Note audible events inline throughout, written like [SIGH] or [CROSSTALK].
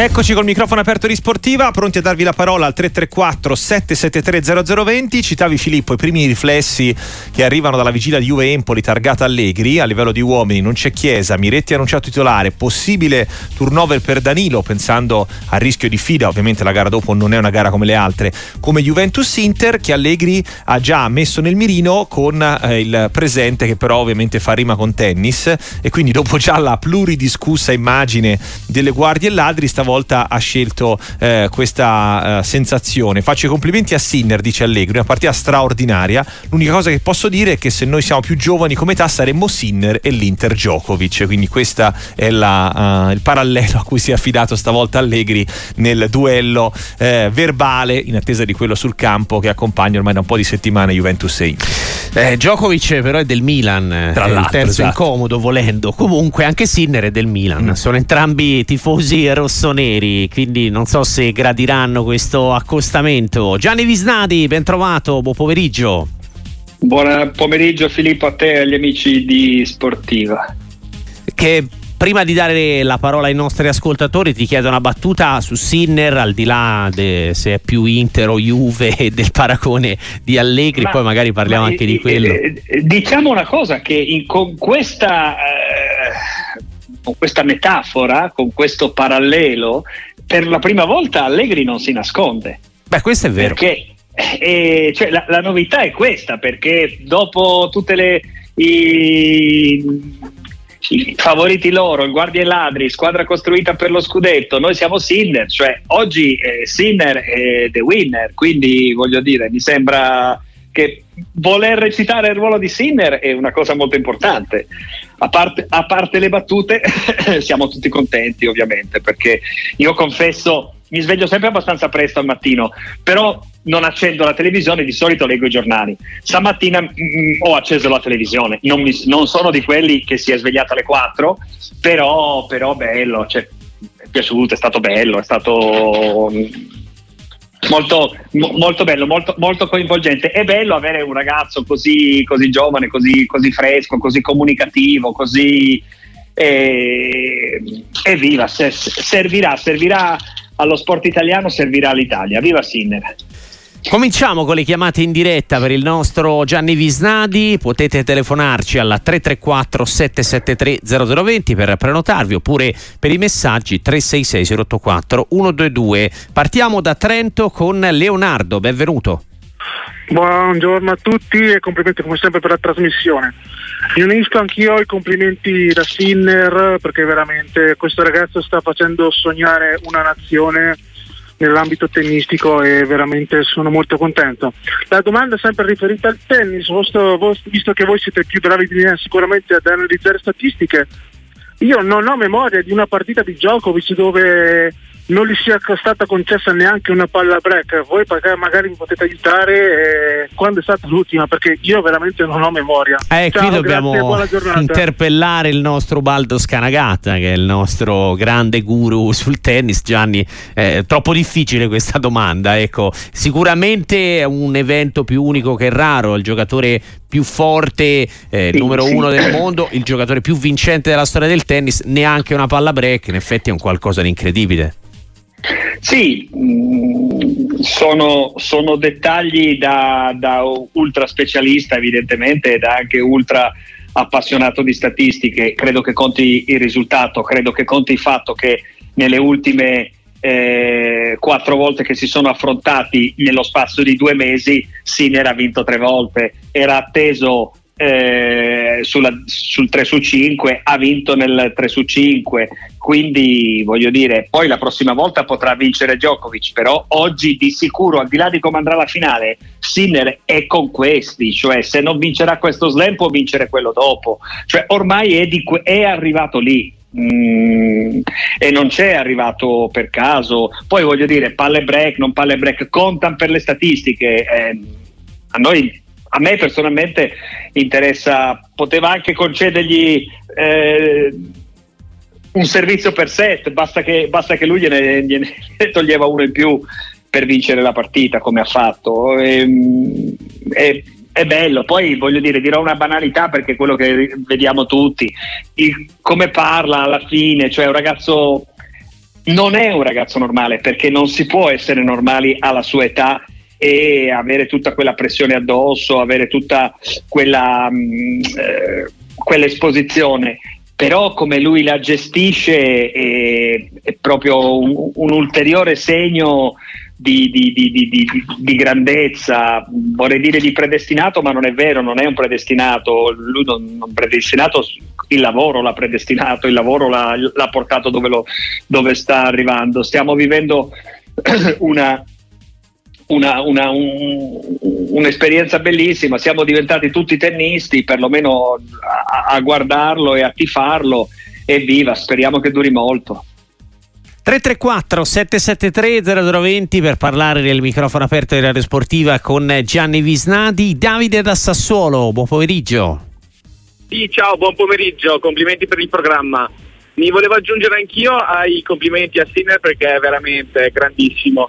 Eccoci col microfono aperto di Sportiva, pronti a darvi la parola al 334 773 0020. Citavi Filippo i primi riflessi che arrivano dalla vigilia di Juve Empoli targata Allegri. A livello di uomini non c'è Chiesa, Miretti annunciato titolare, possibile turnover per Danilo pensando al rischio di fida, ovviamente la gara dopo non è una gara come le altre, come Juventus Inter che Allegri ha già messo nel mirino con eh, il presente che però ovviamente fa rima con tennis e quindi dopo già la pluridiscussa immagine delle guardie e ladri stava volta ha scelto eh, questa eh, sensazione. Faccio i complimenti a Sinner, dice Allegri, una partita straordinaria. L'unica cosa che posso dire è che se noi siamo più giovani come età saremmo Sinner e l'Inter Djokovic, quindi questo è la, uh, il parallelo a cui si è affidato stavolta Allegri nel duello eh, verbale in attesa di quello sul campo che accompagna ormai da un po' di settimane Juventus e Inter. Eh, Djokovic però è del Milan, Tra è il terzo esatto. incomodo volendo. Comunque anche Sinner è del Milan. Mm. Sono entrambi tifosi rossoneri, quindi non so se gradiranno questo accostamento. Gianni Visnadi, ben trovato, buon pomeriggio. Buon pomeriggio Filippo a te e agli amici di Sportiva. Che Prima di dare la parola ai nostri ascoltatori, ti chiedo una battuta su Sinner, al di là de, se è più Inter o Juve del paragone di Allegri, ma, poi magari parliamo anche di quello. Eh, diciamo una cosa: che in, con, questa, eh, con questa metafora, con questo parallelo, per la prima volta Allegri non si nasconde. Beh, questo è vero. Perché eh, cioè, la, la, novità è questa, perché dopo tutte le. I, i favoriti loro, il guardia e ladri, squadra costruita per lo scudetto, noi siamo Sinner, cioè oggi eh, Sinner è the winner, quindi voglio dire, mi sembra che voler recitare il ruolo di Sinner è una cosa molto importante. A parte, a parte le battute, [LAUGHS] siamo tutti contenti ovviamente, perché io confesso mi sveglio sempre abbastanza presto al mattino, però non accendo la televisione, di solito leggo i giornali. Stamattina mh, mm, ho acceso la televisione, non, mi, non, sono di quelli che si è svegliato alle 4, però, però bello, cioè, è piaciuto, è stato bello, è stato mm, molto, molto bello, molto, molto, coinvolgente. È bello avere un ragazzo così, così giovane, così, così, fresco, così comunicativo, così... Eh, evviva, servirà, servirà allo sport italiano, servirà all'Italia. Viva Sinner! Cominciamo con le chiamate in diretta per il nostro Gianni Visnadi. Potete telefonarci alla 334 773 0020 per prenotarvi oppure per i messaggi 366 084 122. Partiamo da Trento con Leonardo. Benvenuto. Buongiorno a tutti e complimenti come sempre per la trasmissione. Mi unisco anch'io ai complimenti da Sinner perché veramente questo ragazzo sta facendo sognare una nazione nell'ambito tennistico e veramente sono molto contento. La domanda è sempre riferita al tennis, visto che voi siete più bravi di me sicuramente ad analizzare statistiche, io non ho memoria di una partita di Djokovic dove non gli sia stata concessa neanche una palla break. Voi magari mi potete aiutare eh, quando è stata l'ultima, perché io veramente non ho memoria. Eh, Ciao, qui dobbiamo grazie, interpellare il nostro Baldo Scanagata, che è il nostro grande guru sul tennis. Gianni, è troppo difficile questa domanda. Ecco, sicuramente è un evento più unico che raro. Il giocatore più forte, eh, sì, numero sì. uno del [COUGHS] mondo, il giocatore più vincente della storia del tennis, neanche una palla break. In effetti è un qualcosa di incredibile. Sì, mm, sono, sono, dettagli da, da, ultra specialista evidentemente e da anche ultra appassionato di statistiche. Credo che conti il risultato, credo che conti il fatto che nelle ultime eh, quattro volte che si sono affrontati nello spazio di due mesi Sinner ha vinto tre volte, era atteso eh, sulla, sul 3 su 5, ha vinto nel 3 su 5, quindi voglio dire, poi la prossima volta potrà vincere Djokovic, però oggi di sicuro, al di là di come andrà la finale, Sinner è con questi, cioè se non vincerà questo slam può vincere quello dopo, cioè ormai è, di, è arrivato lì. Mm, e non c'è arrivato per caso. Poi voglio dire palle break non palle break contano per le statistiche. Eh, a noi a me personalmente interessa, poteva anche concedergli eh, un servizio per set, basta che, basta che lui gliene, gliene, [LAUGHS] toglieva uno in più per vincere la partita come ha fatto. E, ehm, e, è bello, poi voglio dire, dirò una banalità perché è quello che vediamo tutti, il, come parla alla fine, cioè un ragazzo non è un ragazzo normale perché non si può essere normali alla sua età e avere tutta quella pressione addosso, avere tutta quella, mh, mm, eh, quell'esposizione. Però come lui la gestisce è, è proprio un, un ulteriore segno di, di, di, di, grandezza, vorrei dire di predestinato, ma non è vero, non è un predestinato, lui non, non predestinato, il lavoro l'ha predestinato, il lavoro l'ha, l'ha portato dove, lo, dove, sta arrivando. Stiamo vivendo [CLEARS THROAT] una, una, una, un, un'esperienza bellissima, siamo diventati tutti tennisti, perlomeno a, a guardarlo e a tifarlo, evviva, speriamo che duri molto. 334 773 0020 per parlare del microfono aperto di Radio Sportiva con Gianni Visnadi. Davide da Sassuolo, buon pomeriggio. Sì, ciao, buon pomeriggio, complimenti per il programma. Mi volevo aggiungere anch'io ai complimenti a Sinner perché è veramente grandissimo.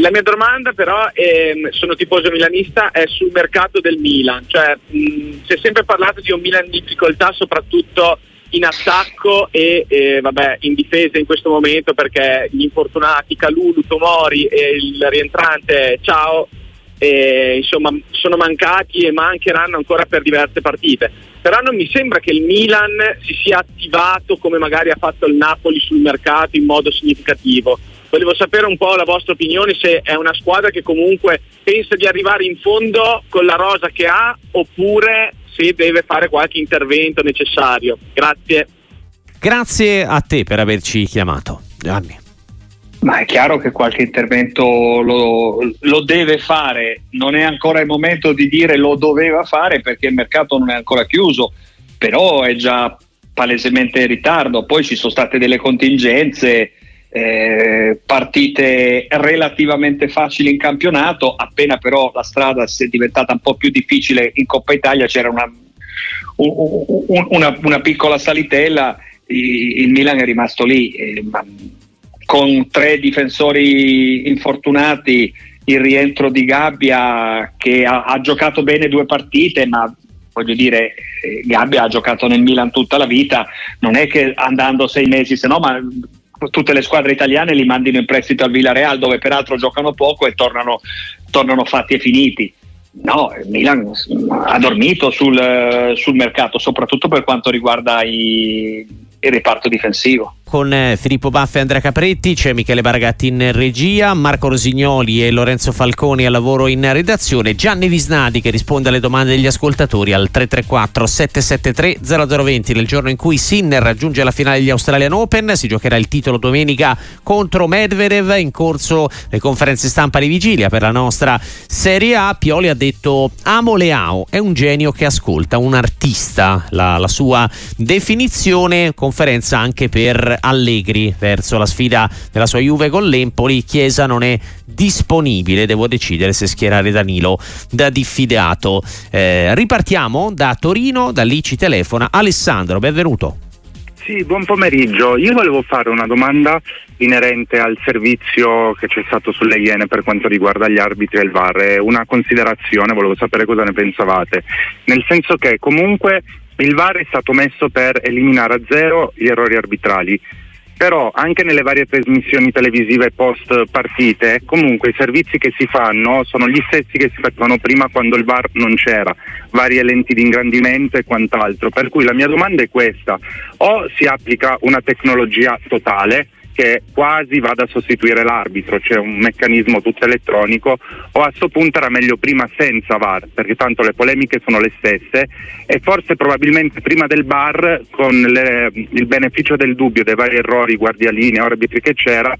La mia domanda però, è, sono tifoso milanista, è sul mercato del Milan. Cioè, mh, si è sempre parlato di un Milan in difficoltà soprattutto in attacco e eh, vabbè, in difesa in questo momento perché gli infortunati Calulu, Tomori e il rientrante Ciao eh, insomma sono mancati e mancheranno ancora per diverse partite però non mi sembra che il Milan si sia attivato come magari ha fatto il Napoli sul mercato in modo significativo volevo sapere un po' la vostra opinione se è una squadra che comunque pensa di arrivare in fondo con la rosa che ha oppure se deve fare qualche intervento necessario. Grazie. Grazie a te per averci chiamato, Gianni. Ma è chiaro che qualche intervento lo, lo, deve fare, non è ancora il momento di dire lo doveva fare perché il mercato non è ancora chiuso, però è già palesemente in ritardo, poi ci sono state delle contingenze, eh, partite relativamente facili in campionato, appena però la strada si è diventata un po' più difficile in Coppa Italia c'era una, un, una, una piccola salitella, il Milan è rimasto lì, eh, con tre difensori infortunati, il rientro di Gabbia che ha, ha giocato bene due partite, ma voglio dire, eh, Gabbia ha giocato nel Milan tutta la vita, non è che andando sei mesi, se no, ma tutte le squadre italiane li mandino in prestito al Villarreal dove peraltro giocano poco e tornano, tornano fatti e finiti. No, il Milan ha dormito sul, sul mercato, soprattutto per quanto riguarda i, il reparto difensivo con eh, Filippo Baffa e Andrea Capretti, c'è Michele Baragatti in regia, Marco Rosignoli e Lorenzo Falconi al lavoro in redazione, Gianni Visnadi che risponde alle domande degli ascoltatori al 334 773 0020 nel giorno in cui Sinner raggiunge la finale degli Australian Open, si giocherà il titolo domenica contro Medvedev, in corso le conferenze stampa di vigilia per la nostra Serie A, Pioli ha detto amo Leao, è un genio che ascolta, un artista, la, la sua definizione, conferenza anche per Allegri verso la sfida della sua Juve con l'Empoli. Chiesa non è disponibile, devo decidere se schierare Danilo da diffidato. Eh, ripartiamo da Torino, da lì ci telefona Alessandro, benvenuto. Sì, buon pomeriggio. Io volevo fare una domanda inerente al servizio che c'è stato sulle Iene per quanto riguarda gli arbitri e il VAR. Una considerazione, volevo sapere cosa ne pensavate. Nel senso che comunque il VAR è stato messo per eliminare a zero gli errori arbitrali, però anche nelle varie trasmissioni televisive post partite, comunque i servizi che si fanno sono gli stessi che si facevano prima quando il VAR non c'era, varie lenti di ingrandimento e quant'altro. Per cui la mia domanda è questa, o si applica una tecnologia totale, che quasi vada a sostituire l'arbitro, cioè un meccanismo tutto elettronico, o a questo punto era meglio prima senza VAR, perché tanto le polemiche sono le stesse e forse probabilmente prima del VAR con le, il beneficio del dubbio dei vari errori, guardialine, arbitri che c'era,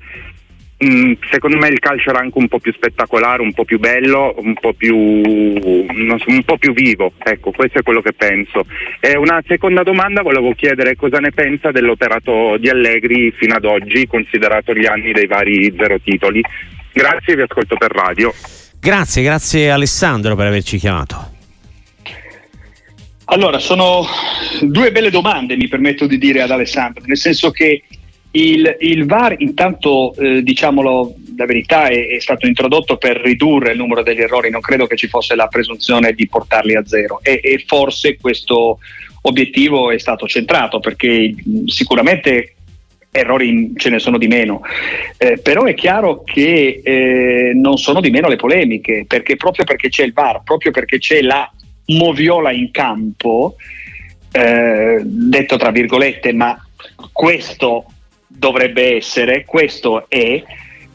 secondo me il calcio era anche un po' più spettacolare, un po' più bello, un po' più, so, un po più vivo. Ecco, questo è quello che penso. E una seconda domanda volevo chiedere cosa ne pensa dell'operato di Allegri fino ad oggi, considerato gli anni dei vari zero titoli. Grazie, vi ascolto per radio. Grazie, grazie Alessandro per averci chiamato. Allora, sono due belle domande, mi permetto di dire ad Alessandro, nel senso che il, il VAR intanto, eh, diciamolo la verità, è, è, stato introdotto per ridurre il numero degli errori, non credo che ci fosse la presunzione di portarli a zero. E, e forse questo obiettivo è stato centrato perché sicuramente errori ce ne sono di meno, eh, però è chiaro che eh, non sono di meno le polemiche, perché proprio perché c'è il VAR, proprio perché c'è la moviola in campo, eh, detto tra virgolette, ma questo dovrebbe essere, questo è,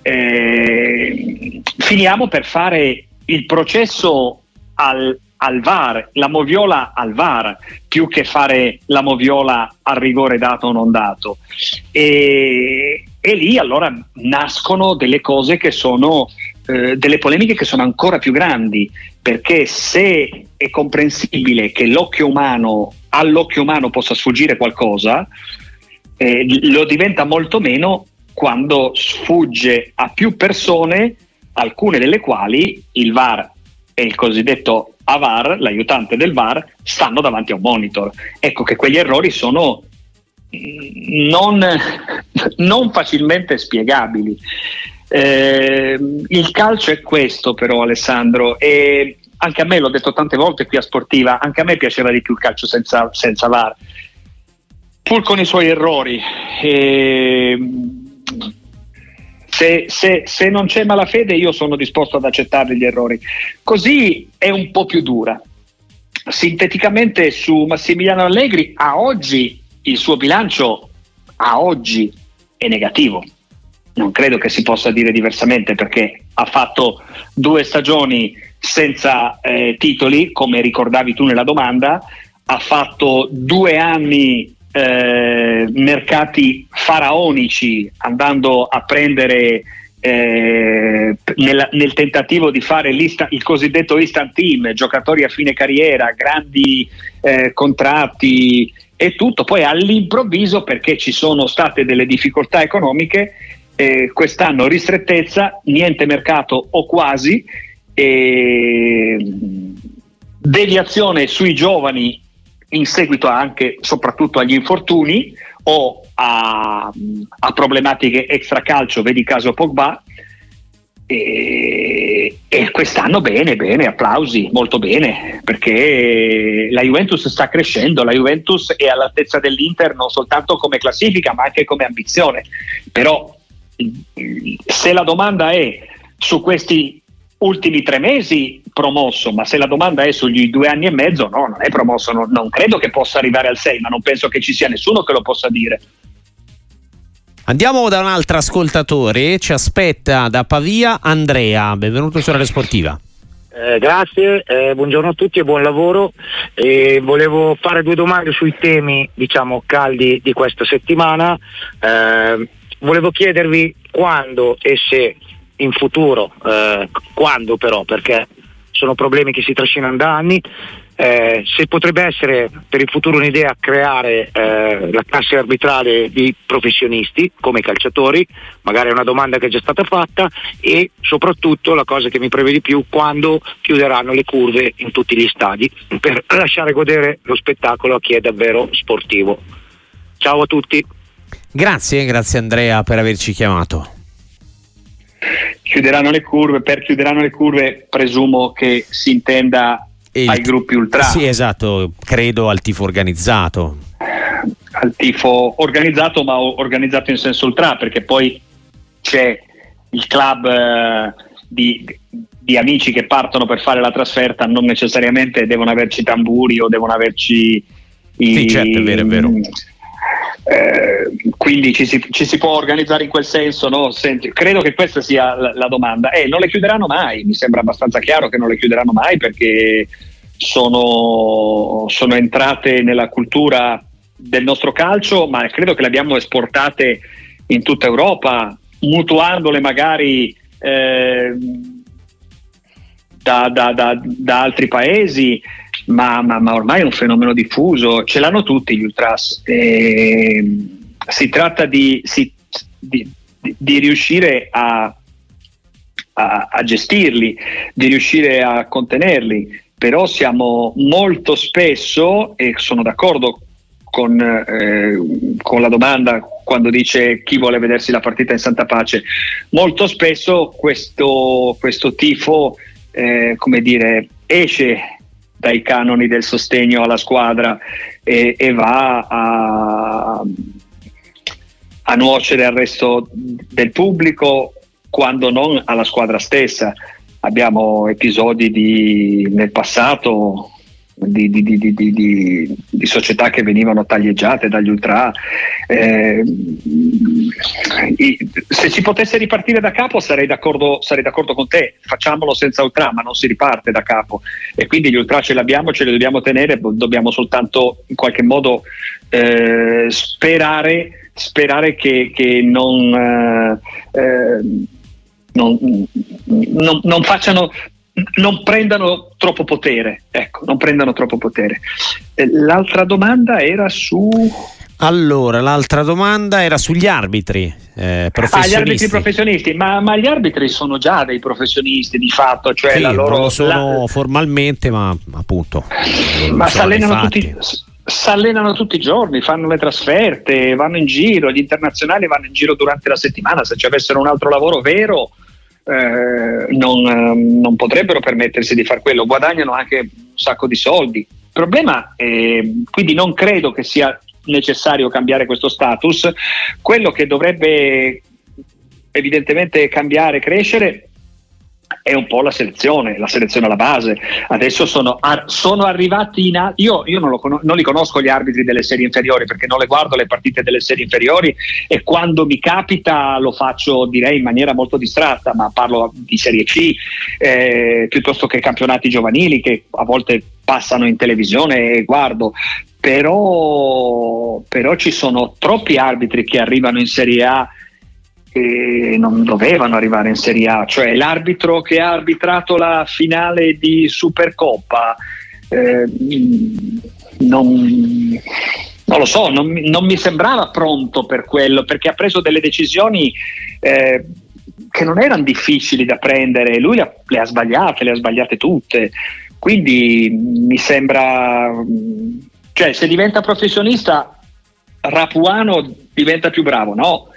eh, finiamo per fare il processo al, al VAR, la moviola al VAR, più che fare la moviola al rigore dato o non dato. E, e lì allora nascono delle cose che sono eh, delle polemiche che sono ancora più grandi, perché se è comprensibile che l'occhio umano, all'occhio umano possa sfuggire qualcosa, eh, lo diventa molto meno quando sfugge a più persone, alcune delle quali il VAR e il cosiddetto AVAR, l'aiutante del VAR, stanno davanti a un monitor. Ecco che quegli errori sono mm, non, [LAUGHS] non facilmente spiegabili. Eh, il calcio è questo però Alessandro e anche a me l'ho detto tante volte qui a Sportiva, anche a me piaceva di più il calcio senza, senza VAR, pur con i suoi errori. Eh, se, se, se, non c'è malafede io sono disposto ad accettare gli errori. Così è un po' più dura. Sinteticamente su Massimiliano Allegri, a oggi il suo bilancio a oggi è negativo. Non credo che si possa dire diversamente perché ha fatto due stagioni senza eh, titoli, come ricordavi tu nella domanda, ha fatto due anni eh, mercati faraonici andando a prendere eh, nel, nel, tentativo di fare il cosiddetto instant team, giocatori a fine carriera, grandi eh, contratti e tutto, poi all'improvviso perché ci sono state delle difficoltà economiche, eh, quest'anno ristrettezza, niente mercato o quasi, deviazione sui giovani in seguito anche soprattutto agli infortuni o a, a problematiche extracalcio, vedi caso Pogba. E, e, quest'anno bene, bene, applausi, molto bene, perché la Juventus sta crescendo, la Juventus è all'altezza dell'Inter non soltanto come classifica ma anche come ambizione. Però se la domanda è su questi ultimi tre mesi promosso, ma se la domanda è sugli due anni e mezzo, no, non è promosso, no, non credo che possa arrivare al 6, ma non penso che ci sia nessuno che lo possa dire. Andiamo da un altro ascoltatore, ci aspetta da Pavia Andrea, benvenuto su Radio Sportiva. Eh, grazie, eh, buongiorno a tutti e buon lavoro. Eh, volevo fare due domande sui temi diciamo, caldi di questa settimana. Eh, volevo chiedervi quando e se in futuro, eh, quando però, perché sono problemi che si trascinano da anni, eh, se potrebbe essere per il futuro un'idea creare eh, la classe arbitrale di professionisti come calciatori, magari è una domanda che è già stata fatta e soprattutto la cosa che mi preve di più quando chiuderanno le curve in tutti gli stadi per lasciare godere lo spettacolo a chi è davvero sportivo. Ciao a tutti. Grazie, grazie Andrea per averci chiamato chiuderanno le curve, per chiuderanno le curve presumo che si intenda il, ai gruppi ultra. Sì, esatto, credo al tifo organizzato. Al tifo organizzato, ma organizzato in senso ultra, perché poi c'è il club eh, di, di, amici che partono per fare la trasferta, non necessariamente devono averci tamburi o devono averci i, sì, certo, è vero, è vero. Eh, quindi ci si, ci si, può organizzare in quel senso, no? Senti, credo che questa sia la, la domanda. Eh, non le chiuderanno mai, mi sembra abbastanza chiaro che non le chiuderanno mai perché sono, sono entrate nella cultura del nostro calcio, ma credo che le abbiamo esportate in tutta Europa, mutuandole magari eh, da, da, da, da altri paesi ma, ma, ma, ormai è un fenomeno diffuso, ce l'hanno tutti gli ultras. E, si tratta di, si, di, di riuscire a, a, a, gestirli, di riuscire a contenerli, però siamo molto spesso, e sono d'accordo con, eh, con la domanda quando dice chi vuole vedersi la partita in santa pace, molto spesso questo, questo tifo, eh, come dire, esce dai canoni del sostegno alla squadra e, e va a, a nuocere al resto del pubblico quando non alla squadra stessa. Abbiamo episodi di, nel passato di, di, di, di, società che venivano taglieggiate dagli ultra. Eh, se si potesse ripartire da capo sarei d'accordo, sarei d'accordo, con te, facciamolo senza ultra, ma non si riparte da capo e quindi gli ultra ce l'abbiamo, ce li dobbiamo tenere, dobbiamo soltanto in qualche modo eh, sperare, sperare che, che non... Eh, eh non, non, non, facciano non prendano troppo potere, ecco, non prendano troppo potere. Eh, l'altra domanda era su... Allora, l'altra domanda era sugli arbitri eh, professionisti. Ah, gli arbitri professionisti, ma, ma, gli arbitri sono già dei professionisti di fatto, cioè sì, la loro... Non lo sono la... formalmente, ma appunto... Ma si allenano tutti si allenano tutti i giorni, fanno le trasferte, vanno in giro, gli internazionali vanno in giro durante la settimana, se ci avessero un altro lavoro vero eh, non, ehm, non, potrebbero permettersi di fare quello, guadagnano anche un sacco di soldi. Il problema è, quindi non credo che sia necessario cambiare questo status, quello che dovrebbe evidentemente cambiare, crescere è un po' la selezione, la selezione alla base. Adesso sono, sono arrivati in... A- io, io non, lo, non, li conosco gli arbitri delle serie inferiori perché non le guardo le partite delle serie inferiori e quando mi capita lo faccio direi in maniera molto distratta, ma parlo di Serie C eh, piuttosto che campionati giovanili che a volte passano in televisione e guardo. Però, però ci sono troppi arbitri che arrivano in Serie A che non dovevano arrivare in Serie A, cioè l'arbitro che ha arbitrato la finale di Supercoppa eh, non, non, lo so, non, non, mi sembrava pronto per quello perché ha preso delle decisioni eh, che non erano difficili da prendere, lui le ha, le ha sbagliate, le ha sbagliate tutte, quindi mi sembra, cioè se diventa professionista Rapuano diventa più bravo, no?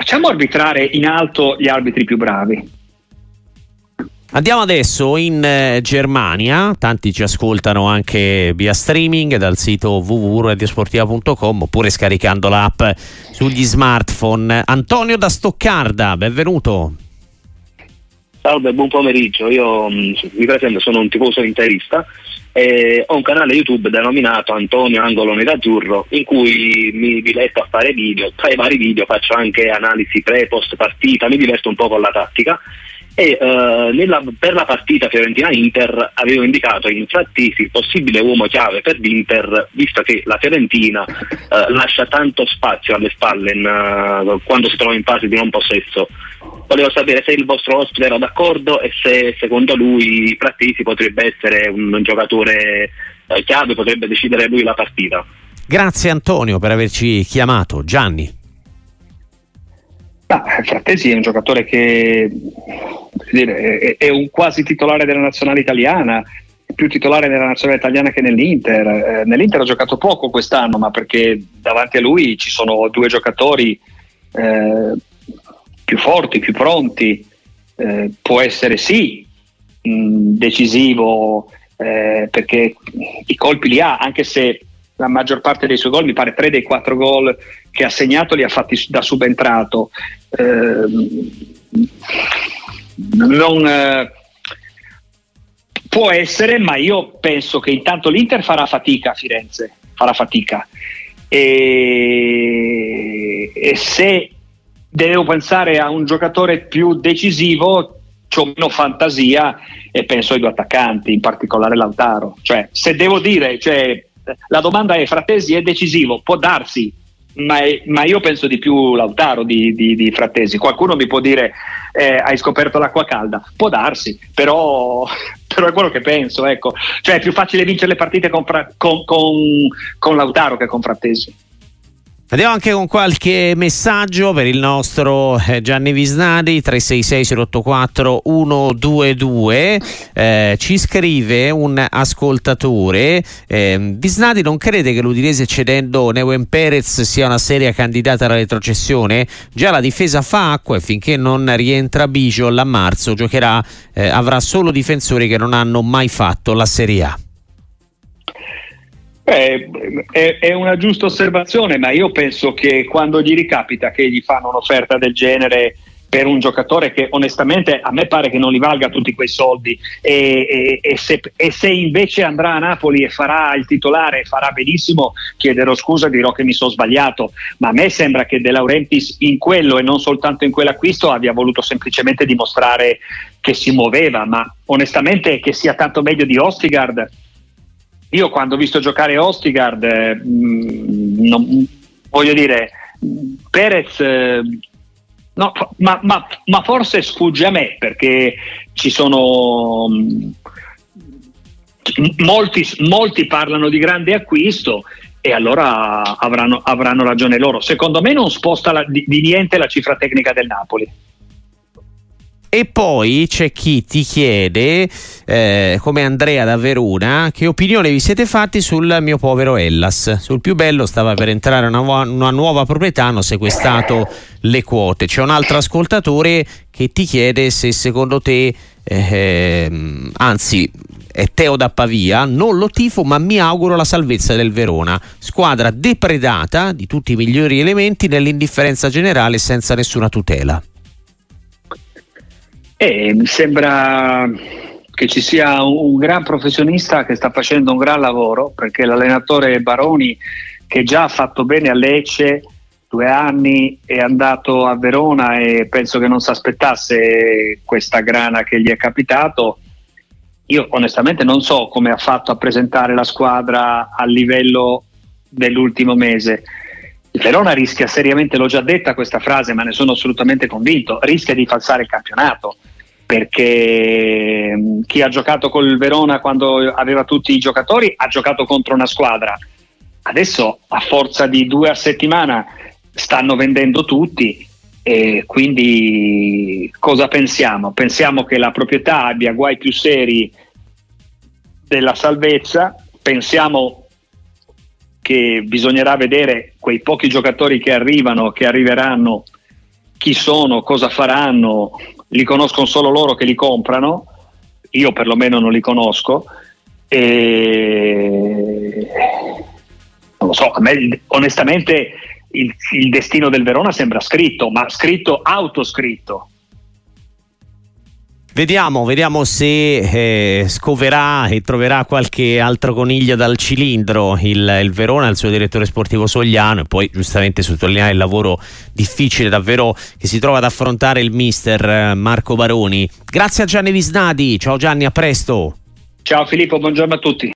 Facciamo arbitrare in alto gli arbitri più bravi. Andiamo adesso in eh, Germania, tanti ci ascoltano anche via streaming dal sito www.radiosportiva.com oppure scaricando l'app sugli smartphone. Antonio da Stoccarda, benvenuto. Salve, buon pomeriggio. Io mm, mi presento, sono un tifoso interista e ho un canale YouTube denominato Antonio Angolo Nerazzurro in cui mi diletto a fare video. Tra i vari video faccio anche analisi pre-post partita, mi diverto un po' con la tattica e uh, nella, per la partita Fiorentina-Inter avevo indicato in Frattesi il possibile uomo chiave per l'Inter visto che la Fiorentina uh, lascia tanto spazio alle spalle in, uh, quando si trova in fase di non possesso volevo sapere se il vostro ospite era d'accordo e se secondo lui Frattesi potrebbe essere un, un giocatore chiave, potrebbe decidere lui la partita. Grazie Antonio per averci chiamato. Gianni. Ah, Frattesi è un giocatore che dire, è, è, un quasi titolare della nazionale italiana, più titolare della nazionale italiana che nell'Inter. Eh, Nell'Inter ha giocato poco quest'anno, ma perché davanti a lui ci sono due giocatori eh, più forti, più pronti. Eh, può essere sì mh, decisivo eh, perché i colpi li ha, anche se la maggior parte dei suoi gol, mi pare tre dei quattro gol che ha segnato li ha fatti da subentrato. Eh, non, può essere, ma io penso che intanto l'Inter farà fatica a Firenze, farà fatica. E, e se devo pensare a un giocatore più decisivo, ho meno fantasia e penso ai due attaccanti, in particolare Lautaro. Cioè, se devo dire, cioè, la domanda è Frattesi è decisivo, può darsi, ma, è, ma io penso di più Lautaro di, di, di Frattesi. Qualcuno mi può dire eh, hai scoperto l'acqua calda, può darsi, però, [LAUGHS] però, è quello che penso. Ecco. Cioè è più facile vincere le partite con, con, con, con Lautaro che con Frattesi. Andiamo anche con qualche messaggio per il nostro eh, Gianni Visnari 366 084 122 eh, ci scrive un ascoltatore eh, Visnari non crede che l'Udinese cedendo Neuen Perez sia una seria candidata alla retrocessione? Già la difesa fa acqua e finché non rientra Bijol a marzo giocherà avrà solo difensori che non hanno mai fatto la Serie A Eh, è, è, una giusta osservazione, ma io penso che quando gli ricapita che gli fanno un'offerta del genere per un giocatore che onestamente a me pare che non li valga tutti quei soldi e, e, e, se, e, se, invece andrà a Napoli e farà il titolare e farà benissimo chiederò scusa dirò che mi sono sbagliato. Ma a me sembra che De Laurentiis in quello e non soltanto in quell'acquisto abbia voluto semplicemente dimostrare che si muoveva ma onestamente che sia tanto meglio di Ostigard io quando ho visto giocare Ostigard eh, mh, non, voglio dire Perez eh, No, ma, ma, ma, forse sfugge a me perché ci sono mm, molti, molti parlano di grande acquisto e allora avranno, avranno ragione loro. Secondo me non sposta la, di, di niente la cifra tecnica del Napoli. E poi c'è chi ti chiede, eh, come Andrea da Verona, che opinione vi siete fatti sul mio povero Ellas. Sul più bello stava per entrare una, una nuova proprietà, hanno sequestrato le quote. C'è un altro ascoltatore che ti chiede se secondo te, eh, anzi è Teo da Pavia, non lo tifo ma mi auguro la salvezza del Verona, squadra depredata di tutti i migliori elementi nell'indifferenza generale senza nessuna tutela. Eh, mi sembra che ci sia un, gran professionista che sta facendo un gran lavoro perché l'allenatore Baroni che già ha fatto bene a Lecce due anni è andato a Verona e penso che non si aspettasse questa grana che gli è capitato. Io onestamente non so come ha fatto a presentare la squadra a livello dell'ultimo mese. Il Verona rischia seriamente, l'ho già detta questa frase, ma ne sono assolutamente convinto, rischia di falsare il campionato perché mm, chi ha giocato col Verona quando aveva tutti i giocatori ha giocato contro una squadra. Adesso a forza di due a settimana stanno vendendo tutti e quindi cosa pensiamo? Pensiamo che la proprietà abbia guai più seri della salvezza, pensiamo che bisognerà vedere quei pochi giocatori che arrivano, che arriveranno, chi sono, cosa faranno, li conoscono solo loro che li comprano, io perlomeno non li conosco. E non lo so, a me onestamente il, il destino del Verona sembra scritto, ma scritto autoscritto. Vediamo, vediamo se eh, scoverà e troverà qualche altro coniglio dal cilindro il, il, Verona, il suo direttore sportivo Sogliano e poi giustamente sottolineare il lavoro difficile davvero che si trova ad affrontare il mister eh, Marco Baroni. Grazie a Gianni Visnadi, ciao Gianni, a presto. Ciao Filippo, buongiorno a tutti.